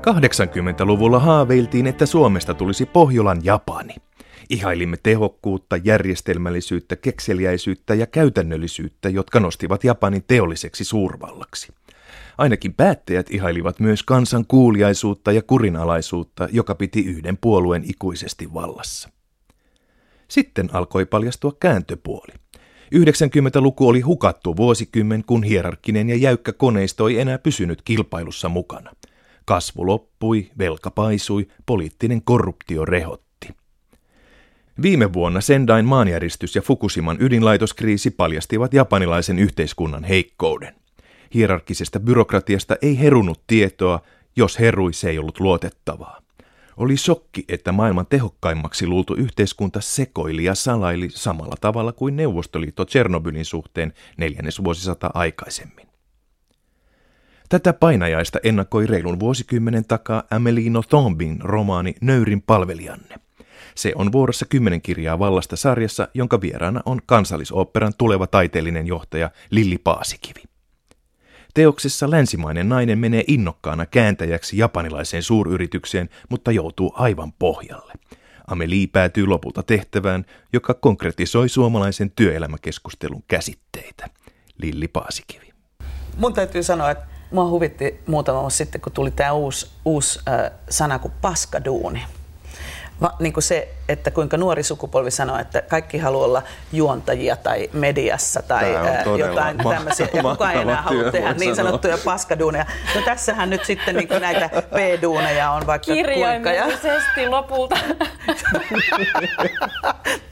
80-luvulla haaveiltiin, että Suomesta tulisi Pohjolan Japani. Ihailimme tehokkuutta, järjestelmällisyyttä, kekseliäisyyttä ja käytännöllisyyttä, jotka nostivat Japanin teolliseksi suurvallaksi. Ainakin päättäjät ihailivat myös kansan kuuliaisuutta ja kurinalaisuutta, joka piti yhden puolueen ikuisesti vallassa. Sitten alkoi paljastua kääntöpuoli. 90-luku oli hukattu vuosikymmen, kun hierarkkinen ja jäykkä koneisto ei enää pysynyt kilpailussa mukana. Kasvu loppui, velka paisui, poliittinen korruptio rehotti. Viime vuonna Sendain maanjäristys ja Fukushiman ydinlaitoskriisi paljastivat japanilaisen yhteiskunnan heikkouden. Hierarkkisesta byrokratiasta ei herunut tietoa, jos herui se ei ollut luotettavaa. Oli shokki, että maailman tehokkaimmaksi luultu yhteiskunta sekoili ja salaili samalla tavalla kuin Neuvostoliitto Tchernobylin suhteen neljännesvuosisata aikaisemmin. Tätä painajaista ennakoi reilun vuosikymmenen takaa Amelino Thombin romaani Nöyrin palvelijanne. Se on vuorossa kymmenen kirjaa vallasta sarjassa, jonka vieraana on kansallisoopperan tuleva taiteellinen johtaja Lilli Paasikivi. Teoksessa länsimainen nainen menee innokkaana kääntäjäksi japanilaiseen suuryritykseen, mutta joutuu aivan pohjalle. Amelie päätyy lopulta tehtävään, joka konkretisoi suomalaisen työelämäkeskustelun käsitteitä. Lilli Paasikivi. Mun täytyy sanoa, että mua huvitti muutama vuosi sitten, kun tuli tämä uusi, uusi äh, sana kuin paskaduuni va, niin kuin se, että kuinka nuori sukupolvi sanoo, että kaikki haluaa olla juontajia tai mediassa tai ää, jotain tämmöisiä, ja kukaan ei enää halua tehdä niin sanottuja sanoa. paskaduuneja. No tässähän nyt sitten niin kuin näitä P-duuneja on vaikka kuinka. Ja... lopulta.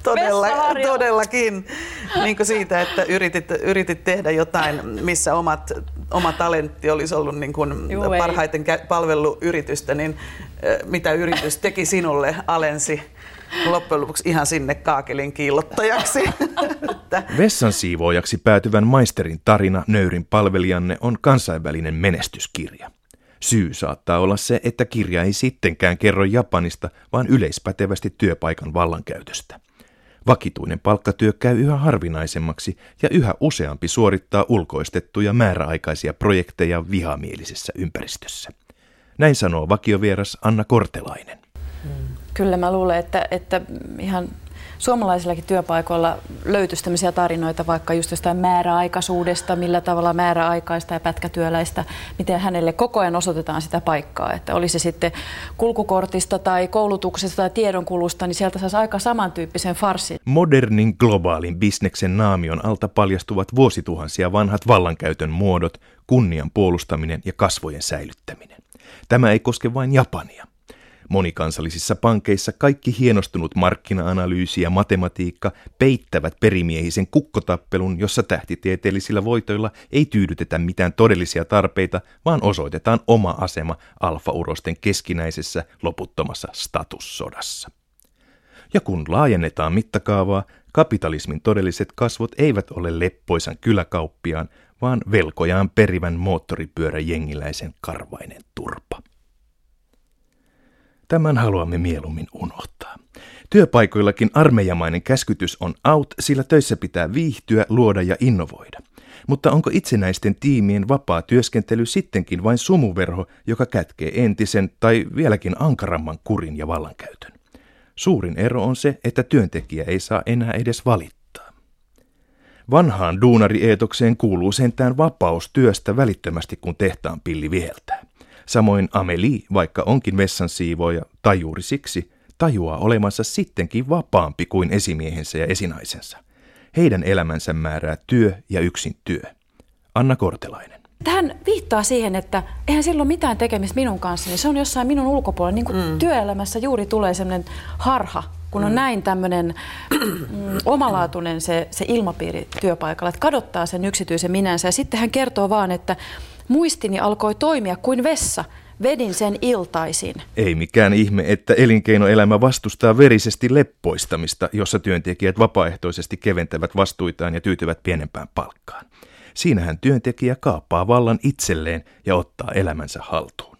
Todella, todellakin. Niin kuin siitä, että yritit, yritit tehdä jotain, missä omat, oma talentti olisi ollut niin kuin parhaiten palvelu yritystä, niin mitä yritys teki sinulle, alensi loppujen lopuksi ihan sinne kaakelin kiillottajaksi. Vessan siivoojaksi päätyvän maisterin tarina Nöyrin palvelijanne on kansainvälinen menestyskirja. Syy saattaa olla se, että kirja ei sittenkään kerro Japanista, vaan yleispätevästi työpaikan vallankäytöstä. Vakituinen palkkatyö käy yhä harvinaisemmaksi ja yhä useampi suorittaa ulkoistettuja määräaikaisia projekteja vihamielisessä ympäristössä. Näin sanoo vakiovieras Anna Kortelainen. Kyllä mä luulen, että, että ihan suomalaisillakin työpaikoilla löytyisi tämmöisiä tarinoita vaikka just jostain määräaikaisuudesta, millä tavalla määräaikaista ja pätkätyöläistä, miten hänelle koko ajan osoitetaan sitä paikkaa. Että oli se sitten kulkukortista tai koulutuksesta tai tiedonkulusta, niin sieltä saisi aika samantyyppisen farssin. Modernin globaalin bisneksen naamion alta paljastuvat vuosituhansia vanhat vallankäytön muodot, kunnian puolustaminen ja kasvojen säilyttäminen. Tämä ei koske vain Japania. Monikansallisissa pankeissa kaikki hienostunut markkina-analyysi ja matematiikka peittävät perimiehisen kukkotappelun, jossa tähtitieteellisillä voitoilla ei tyydytetä mitään todellisia tarpeita, vaan osoitetaan oma asema alfaurosten keskinäisessä loputtomassa statussodassa. Ja kun laajennetaan mittakaavaa, kapitalismin todelliset kasvot eivät ole leppoisan kyläkauppiaan, vaan velkojaan perivän moottoripyöräjengiläisen karvainen turpa. Tämän haluamme mieluummin unohtaa. Työpaikoillakin armeijamainen käskytys on out, sillä töissä pitää viihtyä, luoda ja innovoida. Mutta onko itsenäisten tiimien vapaa työskentely sittenkin vain sumuverho, joka kätkee entisen tai vieläkin ankaramman kurin ja vallankäytön? Suurin ero on se, että työntekijä ei saa enää edes valittaa. Vanhaan duunarieetokseen kuuluu sentään vapaus työstä välittömästi, kun tehtaan pilli viheltää. Samoin Amelie, vaikka onkin vessan siivoja, tai juuri siksi, tajuaa olemansa sittenkin vapaampi kuin esimiehensä ja esinaisensa. Heidän elämänsä määrää työ ja yksin työ. Anna Kortelainen. Tähän viittaa siihen, että eihän silloin mitään tekemistä minun kanssa, niin se on jossain minun ulkopuolella. Niin kuin mm. työelämässä juuri tulee sellainen harha, kun on mm. näin tämmöinen mm, omalaatuinen se, se ilmapiiri työpaikalla, että kadottaa sen yksityisen minänsä. Ja sitten hän kertoo vaan, että Muistini alkoi toimia kuin vessa. Vedin sen iltaisin. Ei mikään ihme, että elinkeinoelämä vastustaa verisesti leppoistamista, jossa työntekijät vapaaehtoisesti keventävät vastuitaan ja tyytyvät pienempään palkkaan. Siinähän työntekijä kaappaa vallan itselleen ja ottaa elämänsä haltuun.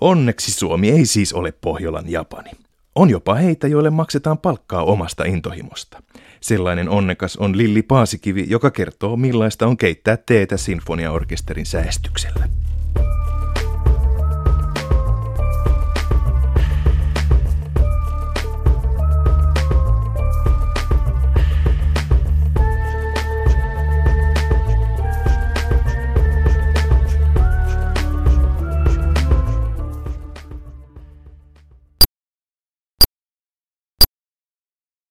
Onneksi Suomi ei siis ole Pohjolan Japani. On jopa heitä, joille maksetaan palkkaa omasta intohimosta. Sellainen onnekas on Lilli Paasikivi, joka kertoo millaista on keittää teetä sinfoniaorkesterin säästyksellä.